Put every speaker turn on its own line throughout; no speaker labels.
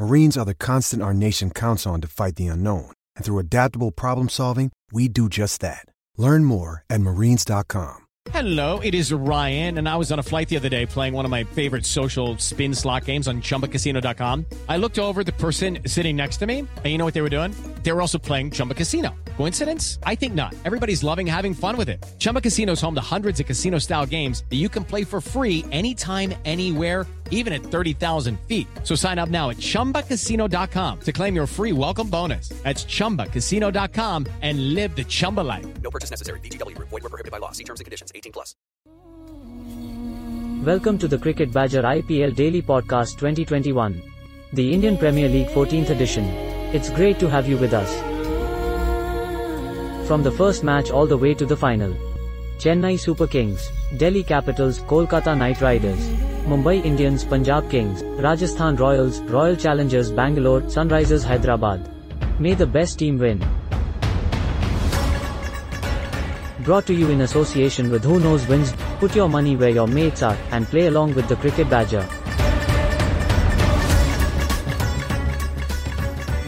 Marines are the constant our nation counts on to fight the unknown. And through adaptable problem solving, we do just that. Learn more at marines.com.
Hello, it is Ryan, and I was on a flight the other day playing one of my favorite social spin slot games on chumbacasino.com. I looked over the person sitting next to me, and you know what they were doing? They were also playing Chumba Casino. Coincidence? I think not. Everybody's loving having fun with it. Chumba Casino is home to hundreds of casino style games that you can play for free anytime, anywhere, even at 30,000 feet. So sign up now at chumbacasino.com to claim your free welcome bonus. That's chumbacasino.com and live the Chumba life.
No purchase necessary. VGW Group. Void were prohibited by law. See terms and conditions. 18 plus.
Welcome to the Cricket Badger IPL Daily Podcast 2021. The Indian Premier League 14th edition. It's great to have you with us. From the first match all the way to the final. Chennai Super Kings, Delhi Capitals, Kolkata Knight Riders, Mumbai Indians, Punjab Kings, Rajasthan Royals, Royal Challengers Bangalore, Sunrisers Hyderabad. May the best team win. Brought to you in association with Who Knows Wins, put your money where your mates are, and play along with the Cricket Badger.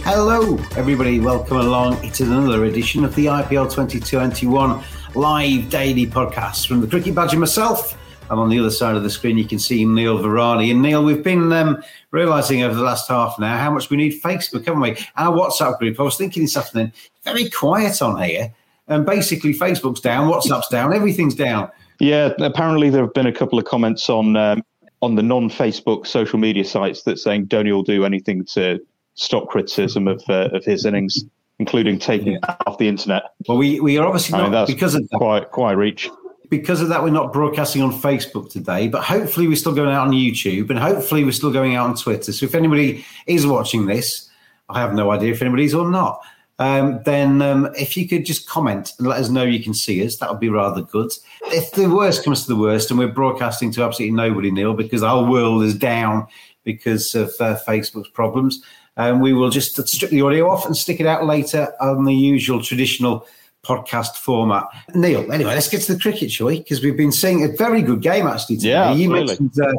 Hello, everybody. Welcome along. It is another edition of the IPL 2021 live daily podcast from the Cricket Badger myself. And on the other side of the screen, you can see Neil Virani. And Neil, we've been um, realizing over the last half now how much we need Facebook, haven't we? Our WhatsApp group, I was thinking this afternoon, very quiet on here. And basically, Facebook's down, WhatsApp's down, everything's down.
Yeah, apparently there have been a couple of comments on um, on the non-Facebook social media sites that saying Dhoni will do anything to stop criticism of uh, of his innings, including taking yeah. off the internet.
Well, we, we are obviously not
I mean,
because of that,
quite quite reach.
Because of that, we're not broadcasting on Facebook today, but hopefully we're still going out on YouTube, and hopefully we're still going out on Twitter. So if anybody is watching this, I have no idea if anybody's or not. Um, then um, if you could just comment and let us know you can see us, that would be rather good. If the worst comes to the worst and we're broadcasting to absolutely nobody, Neil, because our world is down because of uh, Facebook's problems, um, we will just strip the audio off and stick it out later on the usual traditional podcast format. Neil, anyway, let's get to the cricket, shall we? Because we've been seeing a very good game actually today.
Yeah,
you mentioned uh,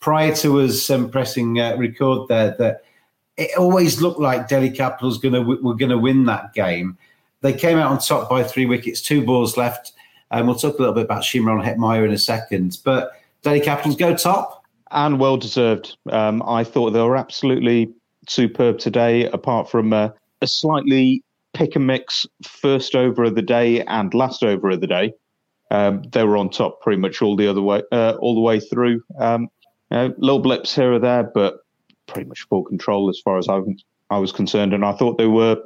prior to us um, pressing uh, record there that it always looked like Delhi Capitals gonna were going to win that game. They came out on top by three wickets, two balls left, and we'll talk a little bit about Shimron Hetmyer in a second. But Delhi Capitals go top.
and well deserved. Um, I thought they were absolutely superb today, apart from uh, a slightly pick and mix first over of the day and last over of the day. Um, they were on top pretty much all the other way, uh, all the way through. Um, you know, little blips here or there, but pretty much full control as far as I was, I was concerned. And I thought they were,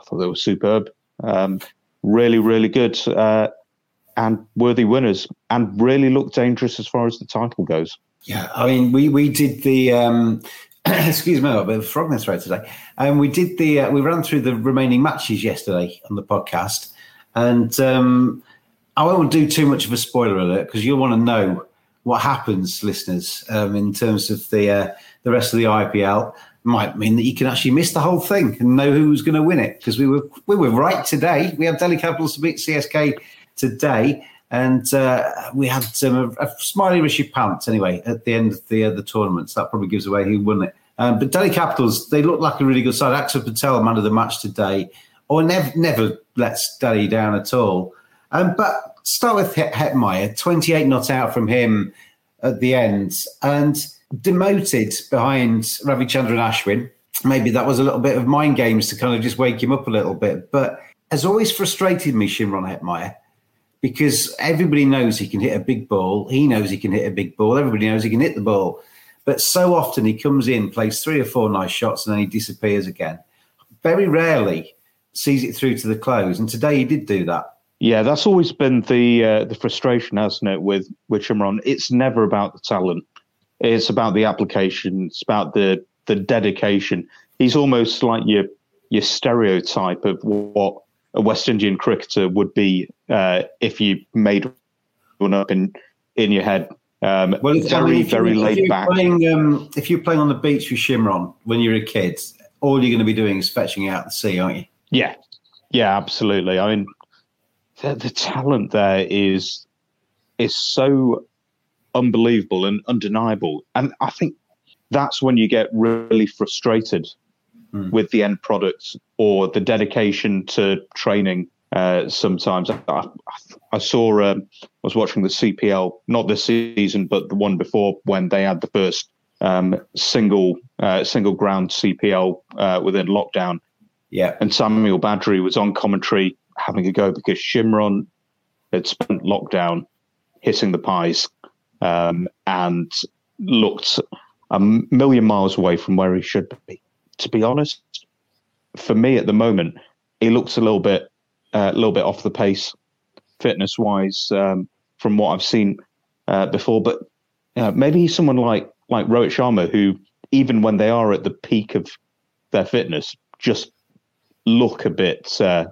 I thought they were superb. Um, really, really good. Uh, and worthy winners, and really looked dangerous as far as the title goes.
Yeah, I mean, we we did the. Um, excuse me, a bit of a frog in throat today. And we did the. Uh, we ran through the remaining matches yesterday on the podcast, and um, I won't do too much of a spoiler alert because you'll want to know what happens, listeners, um, in terms of the uh, the rest of the IPL. Might mean that you can actually miss the whole thing and know who's going to win it because we were we were right today. We had Delhi Capitals to beat CSK today, and uh, we had um, a, smiley Rishabh Pant anyway at the end of the uh, the tournament. So that probably gives away who won it. Um, but Delhi Capitals, they look like a really good side. Axar Patel, man of the match today, or never never lets Delhi down at all. Um, but start with Het- Hetmyer, 28 not out from him at the end, and demoted behind Ravichandran Ashwin. Maybe that was a little bit of mind games to kind of just wake him up a little bit. But has always frustrated me, Shimron Hetmyer, because everybody knows he can hit a big ball. He knows he can hit a big ball. Everybody knows he can hit the ball. But so often he comes in, plays three or four nice shots, and then he disappears again. Very rarely sees it through to the close. And today he did do that.
Yeah, that's always been the uh, the frustration, hasn't it, with with Shimron? It's never about the talent. It's about the application. It's about the the dedication. He's almost like your your stereotype of what a West Indian cricketer would be uh, if you made one up in in your head. Um, well, very, I mean, very laid if back.
Playing, um, if you're playing on the beach with Shimron when you're a kid, all you're going to be doing is fetching out the sea, aren't you?
Yeah, yeah, absolutely. I mean, the, the talent there is is so unbelievable and undeniable, and I think that's when you get really frustrated mm. with the end product or the dedication to training. Uh, sometimes I, I saw, um, I was watching the CPL, not this season, but the one before when they had the first um, single uh, single ground CPL uh, within lockdown.
Yeah,
and Samuel Badree was on commentary having a go because Shimron had spent lockdown hitting the pies um, and looked a million miles away from where he should be to be honest, for me at the moment, he looks a little bit uh, a little bit off the pace, fitness wise, um, from what I've seen uh, before. But uh, maybe someone like like Rohit Sharma, who even when they are at the peak of their fitness, just look a bit uh,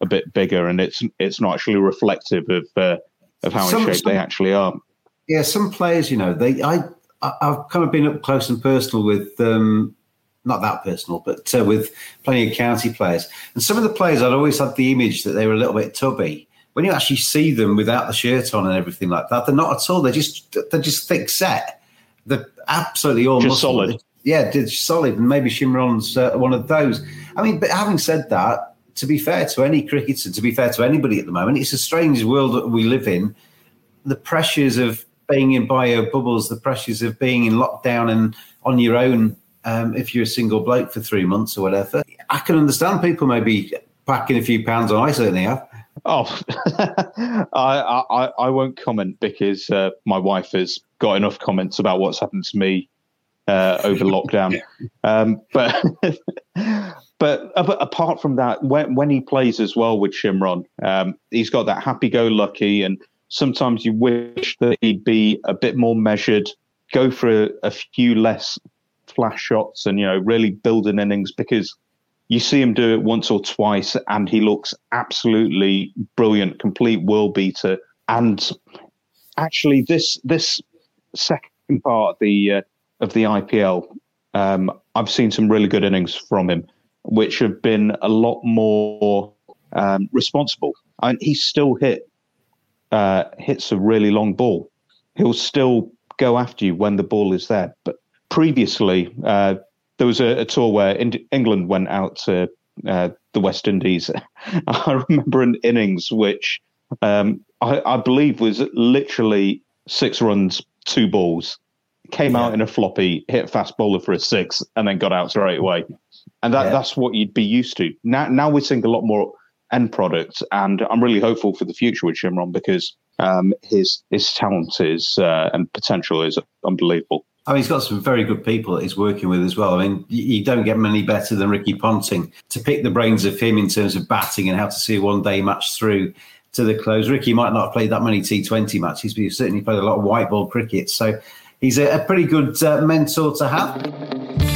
a bit bigger, and it's it's not actually reflective of uh, of how some, in shape some, they actually are.
Yeah, some players, you know, they I I've kind of been up close and personal with um, not that personal, but uh, with plenty of county players. And some of the players, I'd always had the image that they were a little bit tubby. When you actually see them without the shirt on and everything like that, they're not at all. They're just they're just thick set. They're absolutely all
just solid.
Yeah, just solid. And maybe Shimron's uh, one of those. I mean, but having said that, to be fair to any cricketer, to be fair to anybody at the moment, it's a strange world that we live in. The pressures of being in bio bubbles, the pressures of being in lockdown and on your own um, if you're a single bloke for three months or whatever. I can understand people maybe packing a few pounds on. I certainly have.
Oh, I, I, I won't comment because uh, my wife has got enough comments about what's happened to me uh, over lockdown. Um, but but apart from that, when when he plays as well with Shimron, um, he's got that happy-go-lucky, and sometimes you wish that he'd be a bit more measured, go for a, a few less flash shots and you know really building innings because you see him do it once or twice and he looks absolutely brilliant, complete world beater. And actually, this this second part of the uh, of the IPL, um, I've seen some really good innings from him, which have been a lot more um, responsible. And he still hit uh, hits a really long ball. He'll still go after you when the ball is there, but previously, uh, there was a, a tour where in- England went out to uh, the West Indies. I remember an innings which um, I, I, believe was literally six runs, two balls. Came yeah. out in a floppy, hit fast bowler for a six, and then got out straight away. And that, yeah. that's what you'd be used to. Now, now we're seeing a lot more end products, and I'm really hopeful for the future with Shimron because um, his his talent is uh, and potential is unbelievable.
I mean, he's got some very good people that he's working with as well. I mean, you don't get many better than Ricky Ponting to pick the brains of him in terms of batting and how to see a one day match through to the close. Ricky might not have played that many T20 matches, but he's certainly played a lot of white ball cricket. So he's a, a pretty good uh, mentor to have.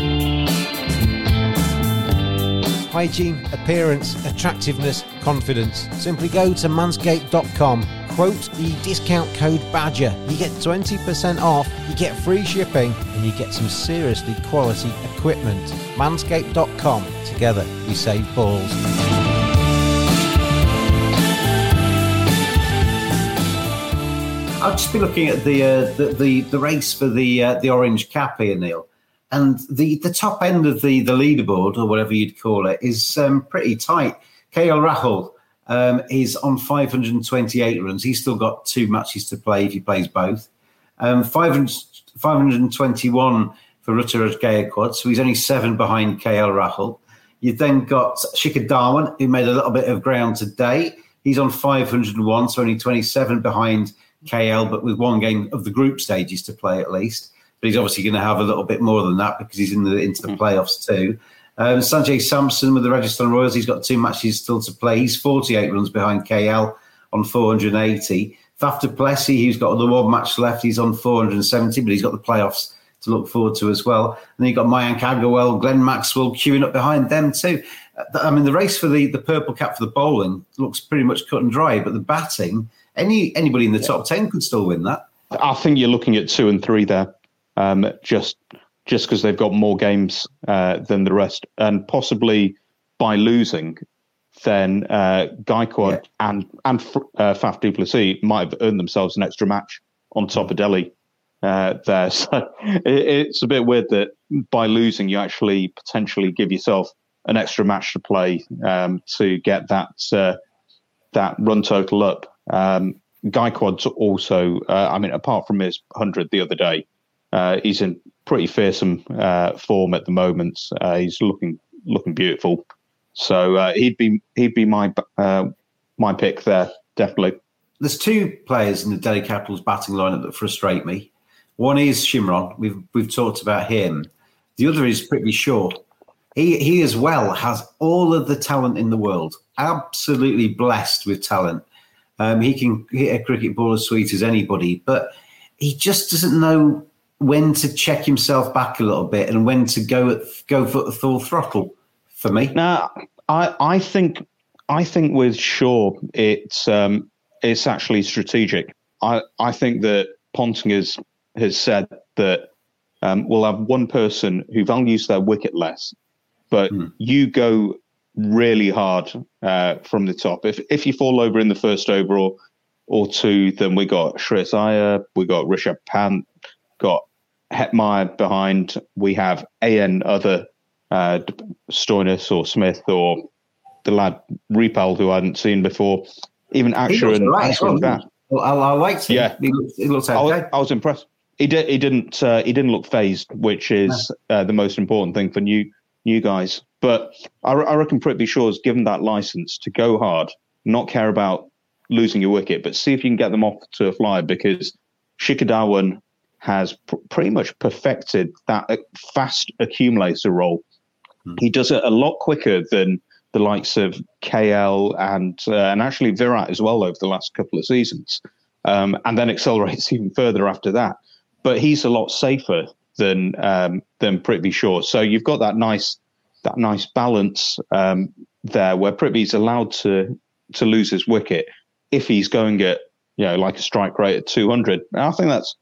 hygiene, appearance, attractiveness, confidence. Simply go to manscaped.com, quote the discount code BADGER. You get 20% off, you get free shipping, and you get some seriously quality equipment. Manscaped.com. Together, we save balls.
I'll just be looking at the uh, the, the the race for the uh, the orange cap here, Neil, and the the top end of the the leaderboard or whatever you'd call it is um, pretty tight. KL Rahul um, is on 528 runs. He's still got two matches to play if he plays both. Um, 500, 521 for Ruturaj Gaikwad, so he's only seven behind KL Rahul. You've then got Shikhar Dhawan, who made a little bit of ground today. He's on 501, so only 27 behind KL, but with one game of the group stages to play at least. But he's obviously going to have a little bit more than that because he's in the into the mm. playoffs too. Um, Sanju Samson with the Rajasthan Royals, he's got two matches still to play. He's 48 runs behind KL on 480. Faf Plessis, he's got the one match left. He's on 470, but he's got the playoffs to look forward to as well. And then you've got Mayank Agarwal, Glenn Maxwell queuing up behind them too. I mean, the race for the, the purple cap for the bowling looks pretty much cut and dry, but the batting, any anybody in the yeah. top 10 could still win that.
I think you're looking at two and three there, um, just just because they've got more games uh, than the rest, and possibly by losing, then uh, Gaikwad yeah. and and uh, Faf du Plessis might have earned themselves an extra match on top of Delhi uh, there. So it, it's a bit weird that by losing, you actually potentially give yourself an extra match to play um, to get that uh, that run total up. Um, Gaikwad's also, uh, I mean, apart from his hundred the other day, uh, he's in pretty fearsome uh, form at the moment. Uh, he's looking looking beautiful, so uh, he'd be he'd be my my pick there definitely.
There's two players in the Delhi Capitals batting lineup that frustrate me. One is Shimron. We've we've talked about him. The other is Prithvi Shaw. He he as well has all of the talent in the world. Absolutely blessed with talent. Um, he can hit a cricket ball as sweet as anybody, but he just doesn't know when to check himself back a little bit and when to go at, go for the full throttle. For me,
now I I think I think with Shaw it's um, it's actually strategic. I I think that Ponting is has said that um, we'll have one person who values their wicket less, but mm. you go really hard uh, from the top. If if you fall over in the first over or, or two, then we got Shreyas Iyer, we got Rishabh Pant, got Hetmyer behind. We have AN other uh, Stoinis or Smith or the lad Ripal who I hadn't seen before. Even Axar and right,
that. Well, I, I liked it. Yeah, he looks, he looks okay.
I was, I was impressed. He did. He didn't. Uh, he didn't look phased, which is uh, the most important thing for new new guys. But I, I reckon Prithvi Shaw's given that license to go hard, not care about losing your wicket, but see if you can get them off to a fly because Shikhar Dhawan has pr- pretty much perfected that fast accumulator role. Hmm. He does it a lot quicker than the likes of KL and uh, and actually Virat as well over the last couple of seasons, um, and then accelerates even further after that. But he's a lot safer than um, than Prithvi Shaw. So you've got that nice that nice balance um, there where Prithvi's allowed to to lose his wicket if he's going at you know like a strike rate at 200. And I think that's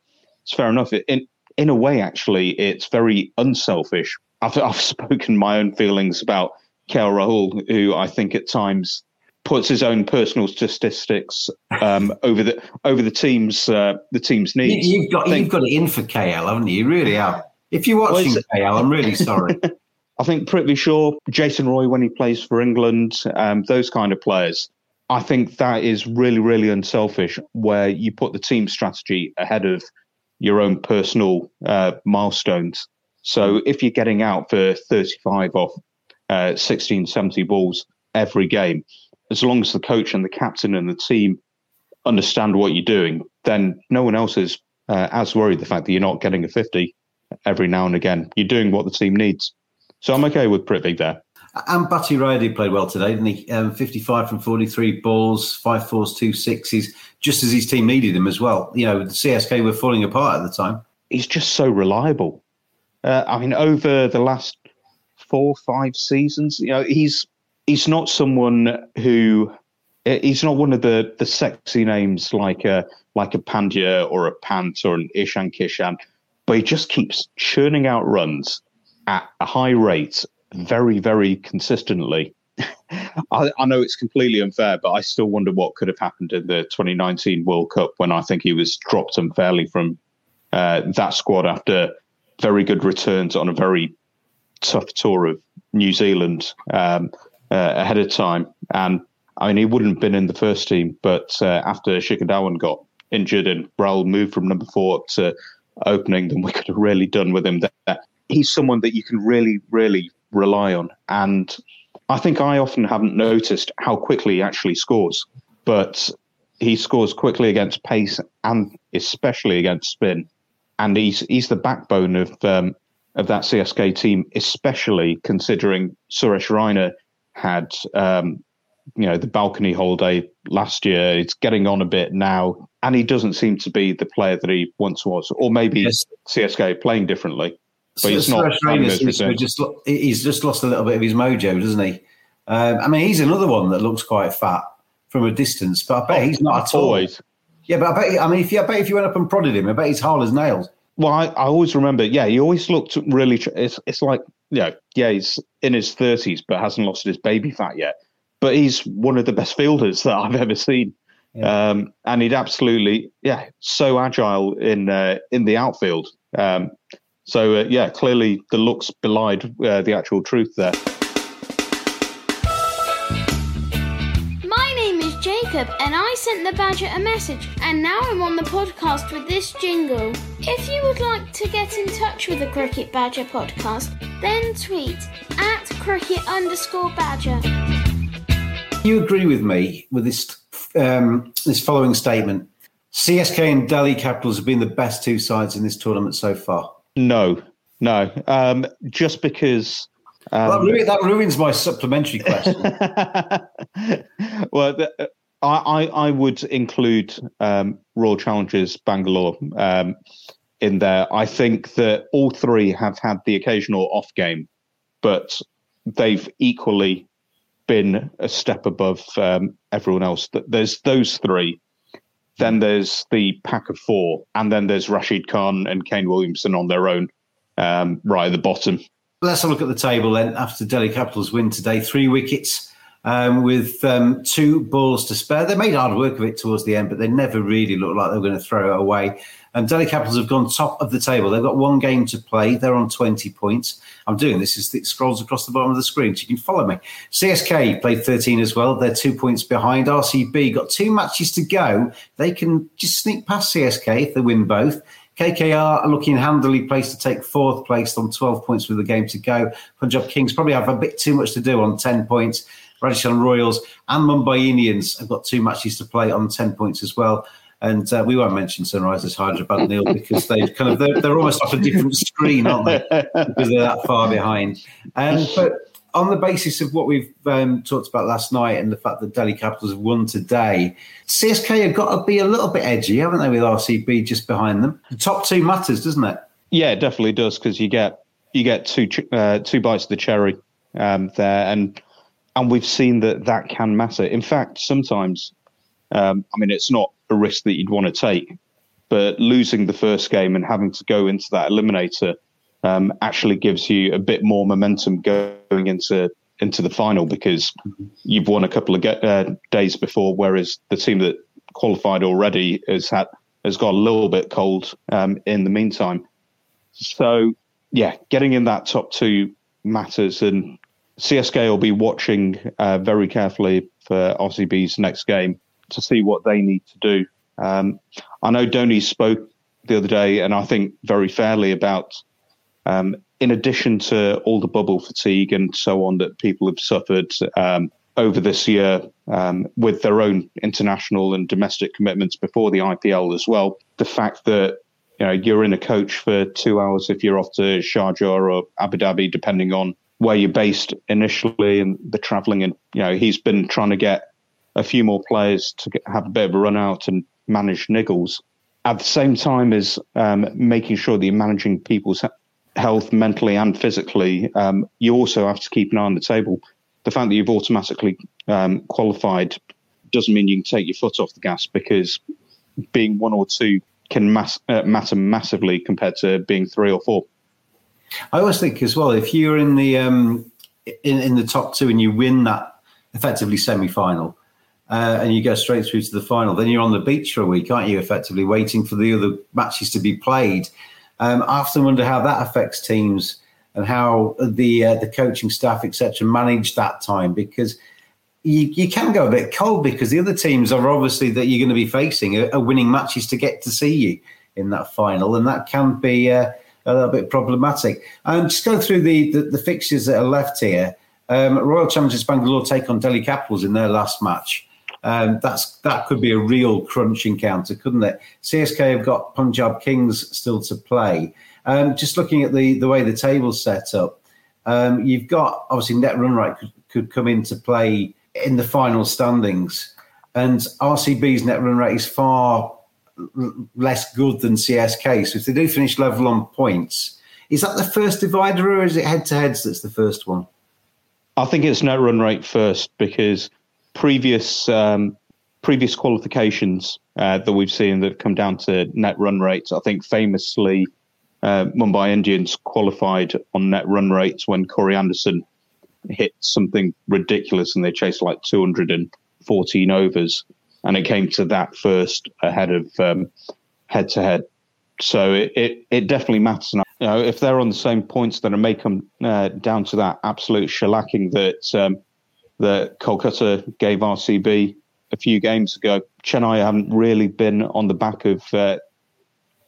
it's fair enough. In in a way, actually, it's very unselfish. I've I've spoken my own feelings about KL Rahul, who I think at times puts his own personal statistics um, over the over the team's uh, the team's needs.
You've got think, you've got it in for KL, haven't you? You really have. If you're watching well, KL, I'm really sorry.
I think Prithvi Shaw, Jason Roy when he plays for England, um, those kind of players. I think that is really, really unselfish, where you put the team strategy ahead of your own personal uh, milestones. So if you're getting out for 35 off uh, 16, 70 balls every game, as long as the coach and the captain and the team understand what you're doing, then no one else is uh, as worried the fact that you're not getting a 50 every now and again. You're doing what the team needs. So I'm okay with Prithvi there.
And Ambati Rayudu played well today, didn't he? Um, 55 from 43 balls, five fours, two sixes, just as his team needed him as well. You know, the CSK were falling apart at the time.
He's just so reliable. Uh, I mean, over the last four, five seasons, you know, he's he's not someone who he's not one of the the sexy names like a like a Pandya or a Pant or an Ishan Kishan, but he just keeps churning out runs at a high rate very, very consistently. I, I, know it's completely unfair, but I still wonder what could have happened in the 2019 World Cup when I think he was dropped unfairly from uh, that squad after very good returns on a very tough tour of New Zealand um, uh, ahead of time. And I mean, he wouldn't have been in the first team, but uh, after Shikhar Dhawan got injured and Rahul moved from number four to opening, then we could have really done with him there. He's someone that you can really, really rely on. And I think I often haven't noticed how quickly he actually scores, but he scores quickly against pace and especially against spin. And he's he's the backbone of um, of that CSK team, especially considering Suresh Raina had um, you know the balcony holiday last year. It's getting on a bit now, and he doesn't seem to be the player that he once was, or maybe yes. CSK playing differently. But he's not.
Just, he's just lost a little bit of his mojo, doesn't he? Um, I mean, he's another one that looks quite fat from a distance, but I bet oh, he's not at all. Yeah, but I bet. I mean, if you, I bet if you went up and prodded him, I bet he's hard as nails.
Well, I, I always remember. Yeah, he always looked really. It's it's like you know, yeah, he's in his thirties, but hasn't lost his baby fat yet. But he's one of the best fielders that I've ever seen. Yeah. Um, and he'd absolutely, yeah, so agile in uh, in the outfield. Um, so uh, yeah, clearly the looks belied uh, the actual truth there.
My name is Jacob, and I sent the Badger a message, and now I'm on the podcast with this jingle. If you would like to get in touch with the Cricket Badger podcast, then tweet at cricket underscore badger.
You agree with me with this um, this following statement? CSK and Delhi Capitals have been the best two sides in this tournament so far.
No, no. Um, just because.
Um, well, that, ruins, that, ruins my supplementary question.
well, the, I, I would include um, Royal Challengers Bangalore um, in there. I think that all three have had the occasional off game, but they've equally been a step above um, everyone else. There's those three then there's the pack of four, and then there's Rashid Khan and Kane Williamson on their own, um, right at the bottom.
Let's have a look at the table then. After Delhi Capitals win today, three wickets um, with um, two balls to spare. They made hard work of it towards the end, but they never really looked like they were going to throw it away. And Delhi Capitals have gone top of the table. They've got one game to play. They're on 20 points. I'm doing this it scrolls across the bottom of the screen so you can follow me. CSK played 13 as well. They're two points behind. RCB got two matches to go. They can just sneak past CSK if they win both. KKR are looking handily placed to take fourth place on 12 points with a game to go. Punjab Kings probably have a bit too much to do on 10 points. Rajasthan Royals and Mumbai Indians have got two matches to play on 10 points as well. And uh, we won't mention Sunrisers Hyderabad, Neil, because they've kind of they're, they're, almost off a different screen, aren't they? Because they're that far behind. Um, but on the basis of what we've um, talked about last night and the fact that Delhi Capitals have won today, CSK have got to be a little bit edgy, haven't they, with RCB just behind them? The top two matters, doesn't it?
Yeah, it definitely does because you get you get two uh, two bites of the cherry um, there, and and we've seen that that can matter. In fact, sometimes, um, I mean, it's not a risk that you'd want to take. But losing the first game and having to go into that eliminator um, actually gives you a bit more momentum going into into the final because you've won a couple of uh, days before, whereas the team that qualified already has had has got a little bit cold um, in the meantime. So yeah, getting in that top two matters, and CSK will be watching uh, very carefully for RCB's next game to see what they need to do. Um, I know Dhoni spoke the other day, and I think very fairly about, um, in addition to all the bubble fatigue and so on that people have suffered um, over this year um, with their own international and domestic commitments before the IPL as well, the fact that you know you're in a coach for two hours if you're off to Sharjah or Abu Dhabi, depending on where you're based initially, and the travelling, and you know he's been trying to get a few more players to get, have a bit of a run out and manage niggles at the same time as um, making sure that you're managing people's health mentally and physically. Um, you also have to keep an eye on the table. The fact that you've automatically um, qualified doesn't mean you can take your foot off the gas because being one or two can mass, uh, matter massively compared to being three or four.
I always think as well if you're in the um, in, in the top two and you win that effectively semi-final, uh, and you go straight through to the final. Then you're on the beach for a week, aren't you? Effectively waiting for the other matches to be played. Um, I often wonder how that affects teams and how the uh, the coaching staff, etc., manage that time because you, you can go a bit cold because the other teams are obviously that you're going to be facing are, are winning matches to get to see you in that final, and that can be uh, a little bit problematic. And just go through the, the, the fixtures that are left here. Um, Royal Challengers Bangalore take on Delhi Capitals in their last match. Um, that's that could be a real crunch encounter, couldn't it? CSK have got Punjab Kings still to play. Um, just looking at the the way the table's set up, um, you've got obviously net run rate could, could come into play in the final standings, and RCB's net run rate is far less good than CSK. So if they do finish level on points, is that the first divider or is it head to heads that's the first one?
I think it's net run rate first because previous um, previous qualifications uh, that we've seen that have come down to net run rates. I think famously, uh, Mumbai Indians qualified on net run rates when Corey Anderson hit something ridiculous and they chased like 214 overs, and it came to that first ahead of head to head. So it, it, it definitely matters. And, you know, if they're on the same points, then it may come uh, down to that absolute shellacking that um, that Kolkata gave RCB a few games ago. Chennai haven't really been on the back of uh,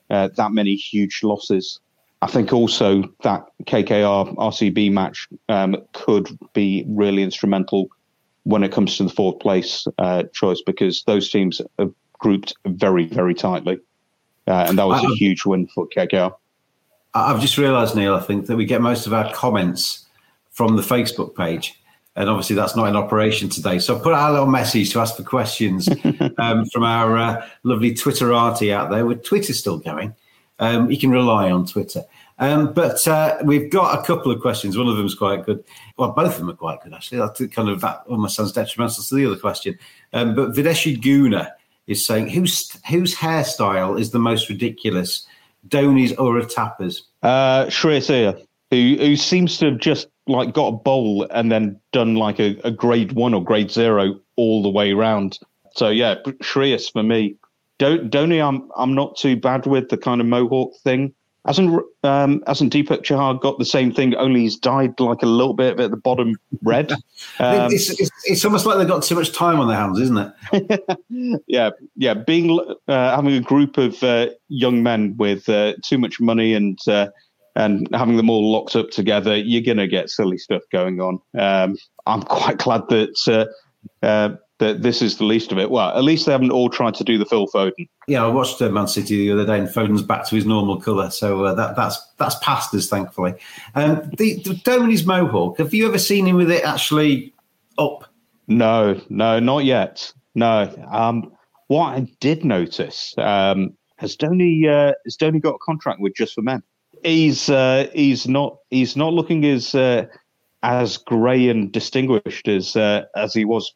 uh, that many huge losses. I think also that KKR RCB match um, could be really instrumental when it comes to the fourth place uh, choice because those teams are grouped very, very tightly. Uh, and that was a huge win for KKR.
I've just realised, Neil, I think that we get most of our comments from the Facebook page and obviously that's not in operation today. So I put out a little message to ask for questions um, from our uh, lovely Twitterati out there. With Twitter still going, um, you can rely on Twitter. Um, but uh, we've got a couple of questions. One of them is quite good. Well, both of them are quite good actually. That kind of that almost sounds detrimental to the other question. Um, but Videshi Guna is saying whose whose hairstyle is the most ridiculous, Dhoni's or Thappar's?
Uh, Shreya who who seems to have just like got a bowl and then done like a, a grade one or grade zero all the way around. So yeah, Shreyas for me. Don't Dhoni, I'm I'm not too bad with the kind of mohawk thing. Hasn't um, hasn't Deepak Chahar got the same thing? Only he's dyed like a little bit at the bottom red.
Um, it's, it's, it's, almost like they've got too much time on their hands, isn't
it? yeah, yeah. Being uh, having a group of uh, young men with uh, too much money and uh, and having them all locked up together, you're going to get silly stuff going on. Um, I'm quite glad that uh, uh, that this is the least of it. Well, at least they haven't all tried to do the Phil Foden.
Yeah, I watched uh, Man City the other day, and Foden's back to his normal colour, so uh, that that's that's past us, thankfully. Um, the, the Dhoni's mohawk. Have you ever seen him with it actually up?
No, no, not yet. No. Um, what I did notice um, has Dhoni uh, has Dhoni got a contract with Just for Men? He's uh, he's not he's not looking as uh, as grey and distinguished as uh, as he was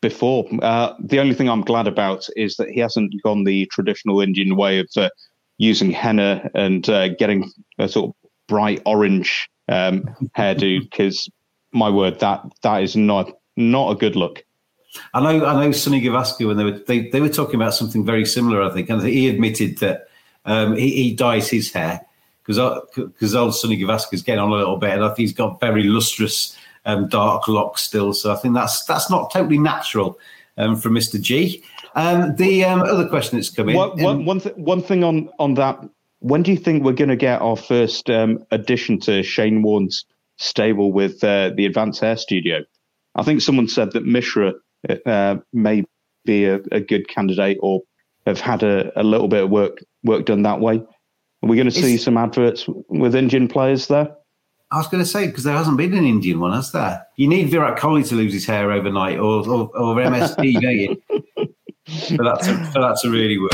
before. Uh, the only thing I'm glad about is that he hasn't gone the traditional Indian way of uh, using henna and uh, getting a sort of bright orange um, hairdo. Because my word, that that is not not a good look.
I know, I know, Sunny Gavaskar when they were they, they were talking about something very similar. I think, and he admitted that um, he, he dyes his hair because because old Sunny is getting on a little bit, and I think he's got very lustrous um, dark locks still. So I think that's that's not totally natural um, from Mister G. Um, the um, other question that's coming.
One, one, one, th- one thing on on that. When do you think we're going to get our first um, addition to Shane Warne's stable with uh, the Advanced Hair Studio? I think someone said that Mishra uh, may be a, a, good candidate or have had a, a little bit of work work done that way. Are we going to see some adverts with Indian players there?
I was going to say because there hasn't been an Indian one, has there? You need Virat Kohli to lose his hair overnight, or or, or MSD, don't you? For that to, for that to really work.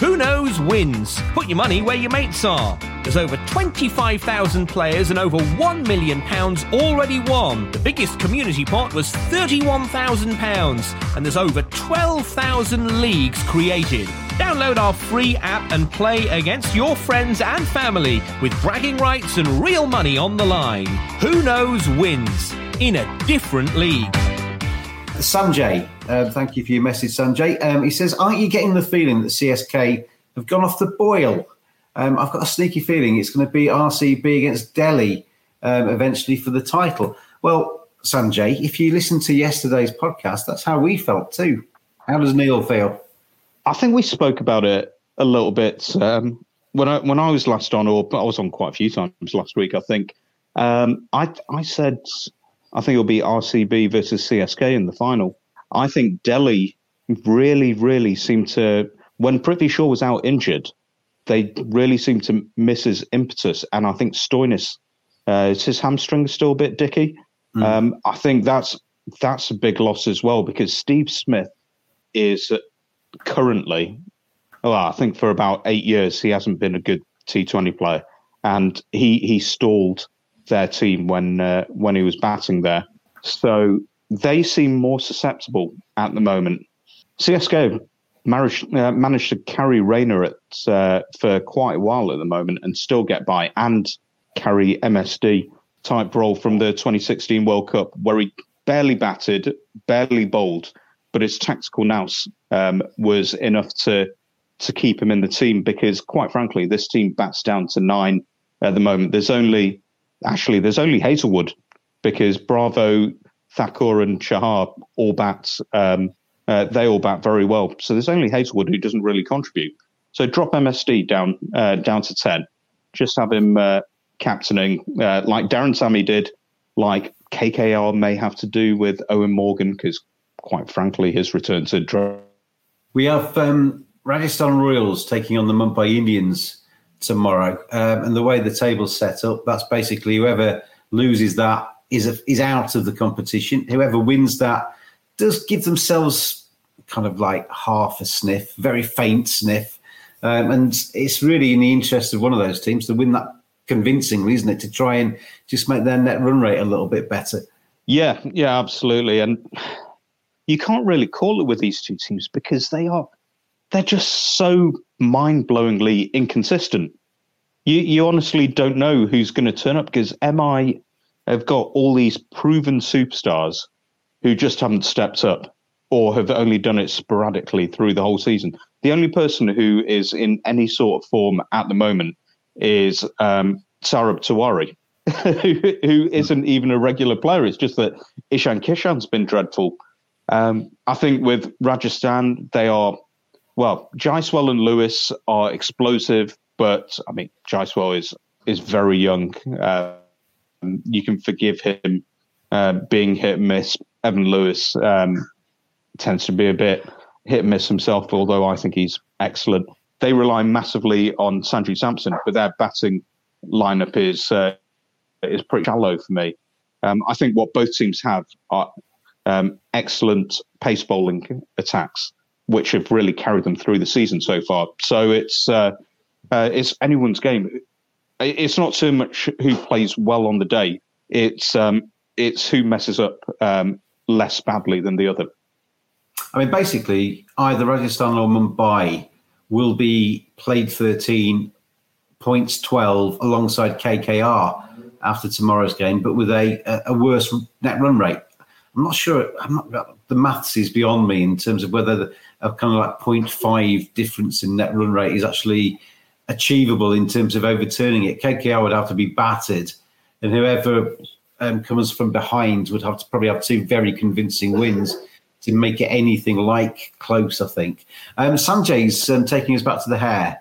Who knows wins? Put your money where your mates are. There's over 25,000 players and over £1 million already won. The biggest community pot was £31,000 and there's over 12,000 leagues created. Download our free app and play against your friends and family with bragging rights and real money on the line. Who knows wins? in a different league.
Sanjay, uh, thank you for your message, Sanjay. Um, he says, Aren't you getting the feeling that CSK have gone off the boil? Um, I've got a sneaky feeling it's going to be RCB against Delhi um, eventually for the title. Well, Sanjay, if you listen to yesterday's podcast, that's how we felt too. How does Neil feel?
I think we spoke about it a little bit um, when I when I was last on, or I was on quite a few times last week. I think um, I I said I think it'll be RCB versus CSK in the final. I think Delhi really, really seemed to when Prithvi Shaw was out injured, they really seem to miss his impetus, and I think Stoinis, uh, is his hamstring is still a bit dicky? Mm. Um, I think that's that's a big loss as well because Steve Smith is currently, well, I think for about eight years he hasn't been a good T20 player, and he he stalled their team when uh, when he was batting there. So they seem more susceptible at the moment. CSK managed, uh, managed to carry Raina at, uh, for quite a while at the moment and still get by and carry MSD type role from the 2016 World Cup where he barely batted, barely bowled, but his tactical nous um, was enough to to keep him in the team because, quite frankly, this team bats down to nine at the moment. There's only actually there's only Hazlewood because Bravo, Thakur, and Chahar all bats. Um, uh, they all bat very well. So there's only Hazlewood who doesn't really contribute. So drop MSD down uh, down to ten. Just have him uh, captaining uh, like Darren Sammy did, like KKR may have to do with Eoin Morgan because, quite frankly, his return to draw.
We have um, Rajasthan Royals taking on the Mumbai Indians tomorrow. Um, and the way the table's set up, that's basically whoever loses that is a, is out of the competition. Whoever wins that does give themselves kind of like half a sniff, very faint sniff. Um, and it's really in the interest of one of those teams to win that convincingly, isn't it? To try and just make their net run rate a little bit better.
Yeah, yeah, absolutely. And you can't really call it with these two teams because they are they're just so mind-blowingly inconsistent. You you honestly don't know who's going to turn up because MI have got all these proven superstars who just haven't stepped up or have only done it sporadically through the whole season. The only person who is in any sort of form at the moment is um, Saurabh Tiwari, who, who isn't even a regular player. It's just that Ishan Kishan's been dreadful. Um, I think with Rajasthan, they are well, Jaiswal and Lewis are explosive, but I mean, Jaiswal is is very young. Uh, you can forgive him uh, being hit and miss. Evin Lewis um, tends to be a bit hit and miss himself, although I think he's excellent. They rely massively on Sanju Samson, but their batting lineup is uh, is pretty shallow for me. Um, I think what both teams have are um, excellent pace bowling attacks which have really carried them through the season so far. So it's uh, uh, it's anyone's game. It's not so much who plays well on the day. It's um, it's who messes up um, less badly than the other.
I mean, basically, either Rajasthan or Mumbai will be played 13, points 12 alongside KKR after tomorrow's game, but with a, a worse net run rate. I'm not sure. I'm not, the maths is beyond me in terms of whether the, a kind of like 0.5 difference in net run rate is actually achievable in terms of overturning it. KKR would have to be battered, and whoever um, comes from behind would have to probably have two very convincing wins to make it anything like close. I think. Um, Sanjay's um, taking us back to the hair,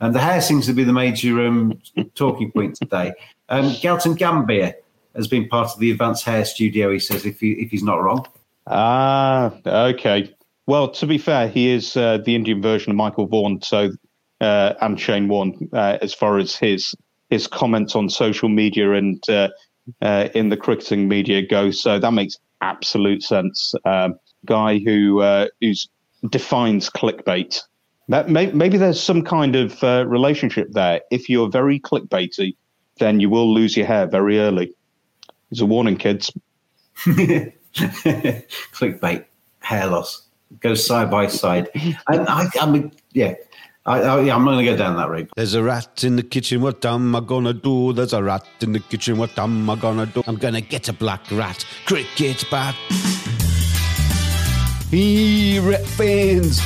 and the hair seems to be the major um, talking point today. Um, Gautam Gambhir has been part of the Advanced Hair Studio. He says, if he, if he's not wrong.
Ah, okay. Well, to be fair, he is uh, the Indian version of Michael Vaughan, so uh, and Shane Warne, uh, as far as his his comments on social media and uh, uh, in the cricketing media go. So that makes absolute sense. Um, guy who uh, who's defines clickbait. That may, maybe there's some kind of relationship there. If you're very clickbaity, then you will lose your hair very early. It's a warning, kids.
clickbait, hair loss goes side by side. And I, I mean, yeah, I, I, yeah, I'm going to go down that route.
There's a rat in the kitchen, what am I gonna do? There's a rat in the kitchen, what am I gonna do? I'm gonna get a black rat, cricket bat. He rat fans.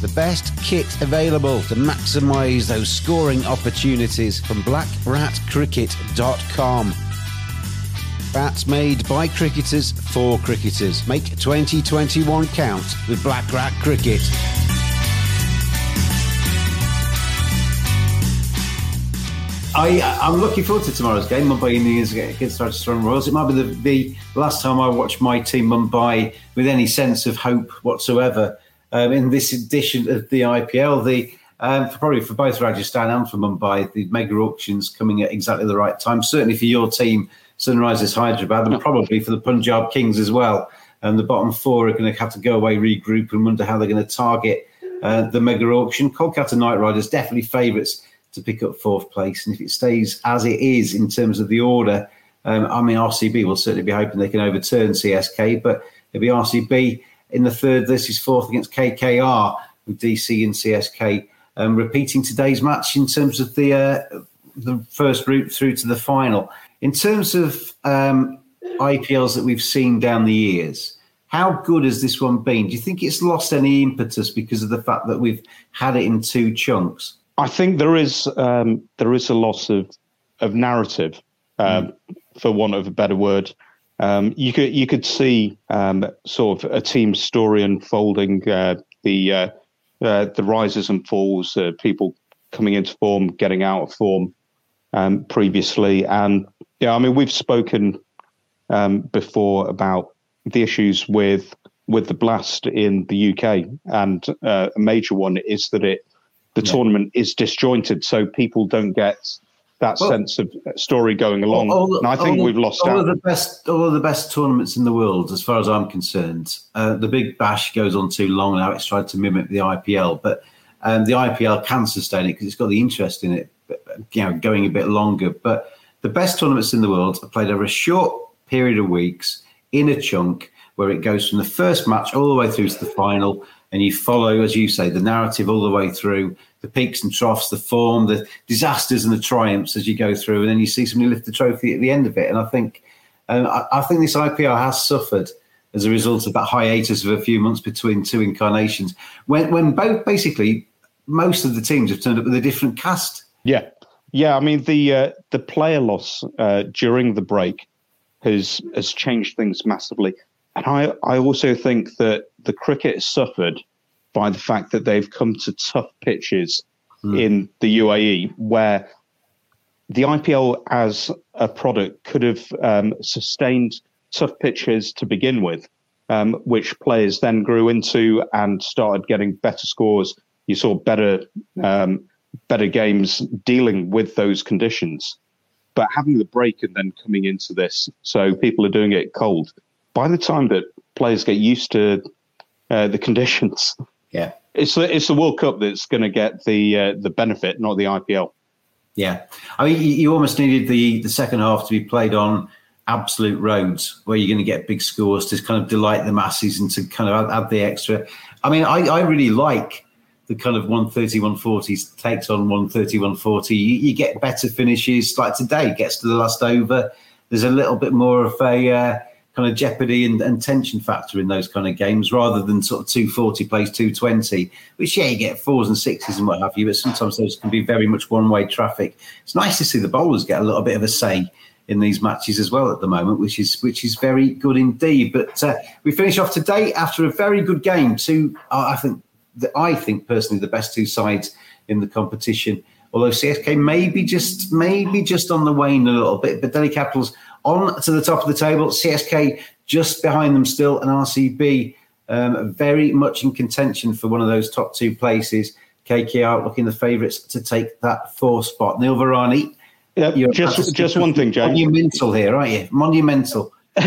The best kit available to maximise those scoring opportunities from blackratcricket.com. Bats made by cricketers for cricketers. Make 2021 count with Black Rat Cricket.
I, I'm looking forward to tomorrow's game. Mumbai Indians against Rajasthan Royals. It might be the, the last time I watch my team Mumbai with any sense of hope whatsoever. Um, in this edition of the IPL, the um, for probably for both Rajasthan and for Mumbai, the mega auctions coming at exactly the right time. Certainly for your team, Sunrisers Hyderabad, and probably for the Punjab Kings as well. And the bottom four are going to have to go away, regroup, and wonder how they're going to target uh, the mega auction. Kolkata Knight Riders definitely favourites to pick up fourth place. And if it stays as it is in terms of the order, um, I mean, RCB will certainly be hoping they can overturn CSK, but it'll be RCB in the third. This is fourth against KKR with DC and CSK um, repeating today's match in terms of the uh, the first route through to the final. In terms of um, IPLs that we've seen down the years, how good has this one been? Do you think it's lost any impetus because of the fact that we've had it in two chunks?
I think there is um, there is a loss of of narrative, um, mm. for want of a better word. Um, you could you could see um, sort of a team story unfolding, uh, the uh, uh, the rises and falls, uh, people coming into form, getting out of form um, previously, and yeah, I mean we've spoken um, before about the issues with with the blast in the UK, and uh, a major one is that it the yeah. tournament is disjointed, so people don't get that well, sense of story going along. All, all, and I think we've lost
all
out.
of the best, all of the best tournaments in the world, as far as I'm concerned. Uh, the Big Bash goes on too long now. It's tried to mimic the IPL, but um, the IPL can sustain it because it's got the interest in it. You know, going a bit longer. But the best tournaments in the world are played over a short period of weeks in a chunk, where it goes from the first match all the way through to the final and you follow, as you say, the narrative all the way through the peaks and troughs, the form, the disasters and the triumphs as you go through, and then you see somebody lift the trophy at the end of it. And I think, um, I, I, think this IPL has suffered as a result of that hiatus of a few months between two incarnations, when when both basically most of the teams have turned up with a different cast.
Yeah, yeah. I mean the uh, the player loss uh, during the break has has changed things massively. And I, I also think that the cricket suffered by the fact that they've come to tough pitches mm. in the UAE where the IPL as a product could have um, sustained tough pitches to begin with, um, which players then grew into and started getting better scores. You saw better um, better games dealing with those conditions. But having the break and then coming into this, so people are doing it cold by the time that players get used to uh, the conditions,
yeah,
it's the, it's the World Cup that's going to get the uh, the benefit, not the IPL.
Yeah, I mean, you almost needed the the second half to be played on absolute roads where you're going to get big scores to kind of delight the masses and to kind of add, add the extra. I mean, I, I really like the kind of 130, 140 takes on 130, 140. You, you, get better finishes. Like today, gets to the last over. There's a little bit more of a uh, kind of jeopardy and, and, tension factor in those kind of games rather than sort of 240 plays 220, which, yeah, you get fours and sixes and what have you, but sometimes those can be very much one way traffic. It's nice to see the bowlers get a little bit of a say in these matches as well at the moment, which is which is very good indeed. But uh, we finish off today after a very good game. Two, I think, the, I think personally, the best two sides in the competition. Although CSK maybe just maybe just on the wane a little bit, but Delhi Capitals on to the top of the table. CSK just behind them still, and RCB um, very much in contention for one of those top two places. KKR looking the favourites to take that fourth spot. Neil Virani.
Yep, just just one thing, James.
Monumental here, aren't you? Monumental.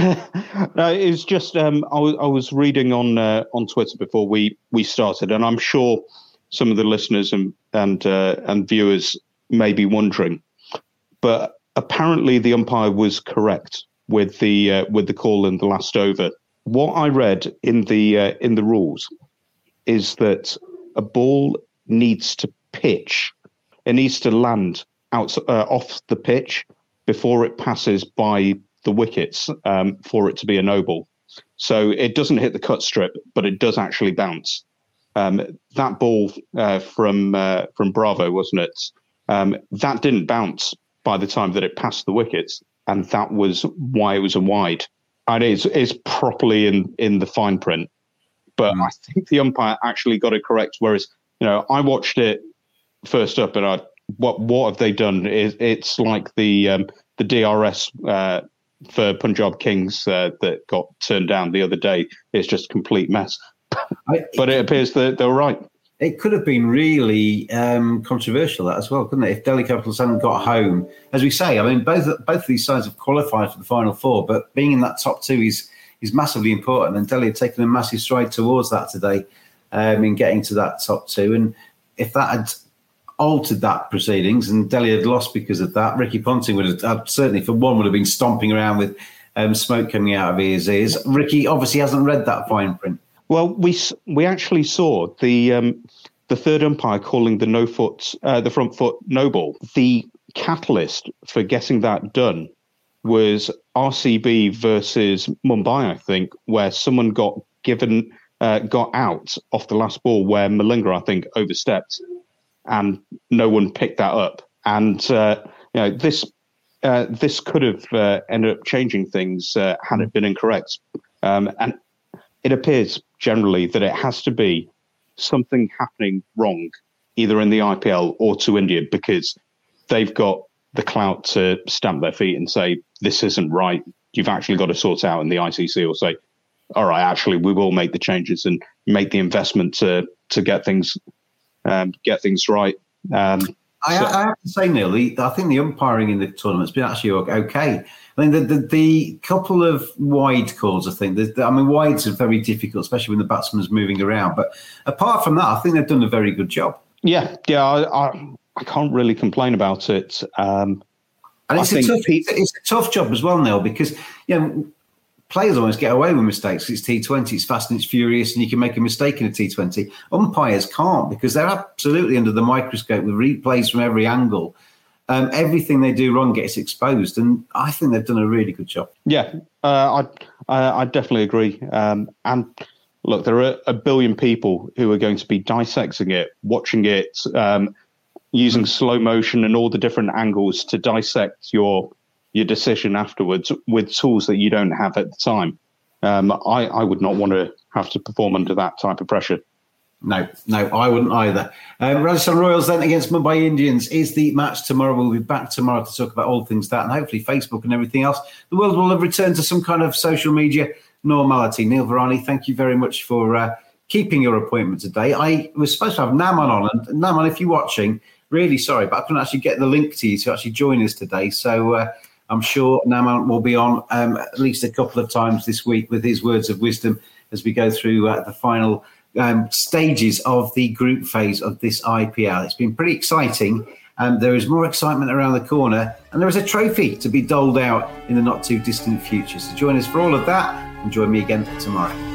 no, it was just um, I, was, was reading on uh, on Twitter before we we started, and I'm sure some of the listeners and and uh, and viewers may be wondering, but apparently the umpire was correct with the uh, with the call in the last over what I read in the uh, in the rules is that a ball needs to pitch. It needs to land out uh, off the pitch before it passes by the wickets um, for it to be a no ball. So it doesn't hit the cut strip, but it does actually bounce. Um, that ball uh, from uh, from Bravo, wasn't it? Um, that didn't bounce by the time that it passed the wickets, and that was why it was a wide. And it's, it's properly in, in the fine print. But I think the umpire actually got it correct. Whereas, you know, I watched it first up, and I what what have they done? It, it's like the um, the DRS uh, for Punjab Kings uh, that got turned down the other day. It's just a complete mess. but it appears that they were right.
It could have been really um, controversial that as well, couldn't it? If Delhi Capitals hadn't got home, as we say, I mean, both both of these sides have qualified for the final four, but being in that top two is is massively important. And Delhi had taken a massive stride towards that today um, in getting to that top two. And if that had altered that proceedings and Delhi had lost because of that, Ricky Ponting would have certainly, for one, would have been stomping around with um, smoke coming out of his ears. Ricky obviously hasn't read that fine print.
Well, we we actually saw the um, the third umpire calling the no foot uh, the front foot no ball. The catalyst for getting that done was RCB versus Mumbai, I think, where someone got given uh, got out off the last ball where Malinga, I think, overstepped, and no one picked that up. And uh, you know this uh, this could have uh, ended up changing things uh, had it been incorrect. Um, and it appears generally that it has to be something happening wrong, either in the IPL or to India, because they've got the clout to stamp their feet and say, this isn't right. You've actually got to sort out in the ICC or say, all right, actually, we will make the changes and make the investment to to get things um, get things right. Um,
I, so, I, have to say, Neil, the, I think the umpiring in the tournament's been actually okay. I mean, the, the, the couple of wide calls, I think, the, I mean, wides are very difficult, especially when the batsman's moving around. But apart from that, I think they've done a very good job.
Yeah, yeah, I, I, I can't really complain about it. Um,
and it's a, tough, it's a tough job as well, Neil, because you know players almost get away with mistakes. It's T20, it's fast and it's furious, and you can make a mistake in a T20. Umpires can't because they're absolutely under the microscope with replays from every angle. Um, everything they do wrong gets exposed, and I think they've done a really good job.
Yeah, uh, I, I, I definitely agree. Um, and look, there are a billion people who are going to be dissecting it, watching it, um, using slow motion and all the different angles to dissect your your decision afterwards with tools that you don't have at the time. Um, I, I would not want to have to perform under that type of pressure.
No, no, I wouldn't either. Um, Rajasthan Royals then against Mumbai Indians is the match tomorrow. We'll be back tomorrow to talk about all things that and hopefully Facebook and everything else. The world will have returned to some kind of social media normality. Neil Virani, thank you very much for uh, keeping your appointment today. I was supposed to have Naman on, and Naman, if you're watching, really sorry, but I couldn't actually get the link to you to actually join us today. So uh, I'm sure Naman will be on um, at least a couple of times this week with his words of wisdom as we go through uh, the final um, stages of the group phase of this IPL. It's been pretty exciting. and there is more excitement around the corner, and there is a trophy to be doled out in the not too distant future. So join us for all of that, and join me again tomorrow.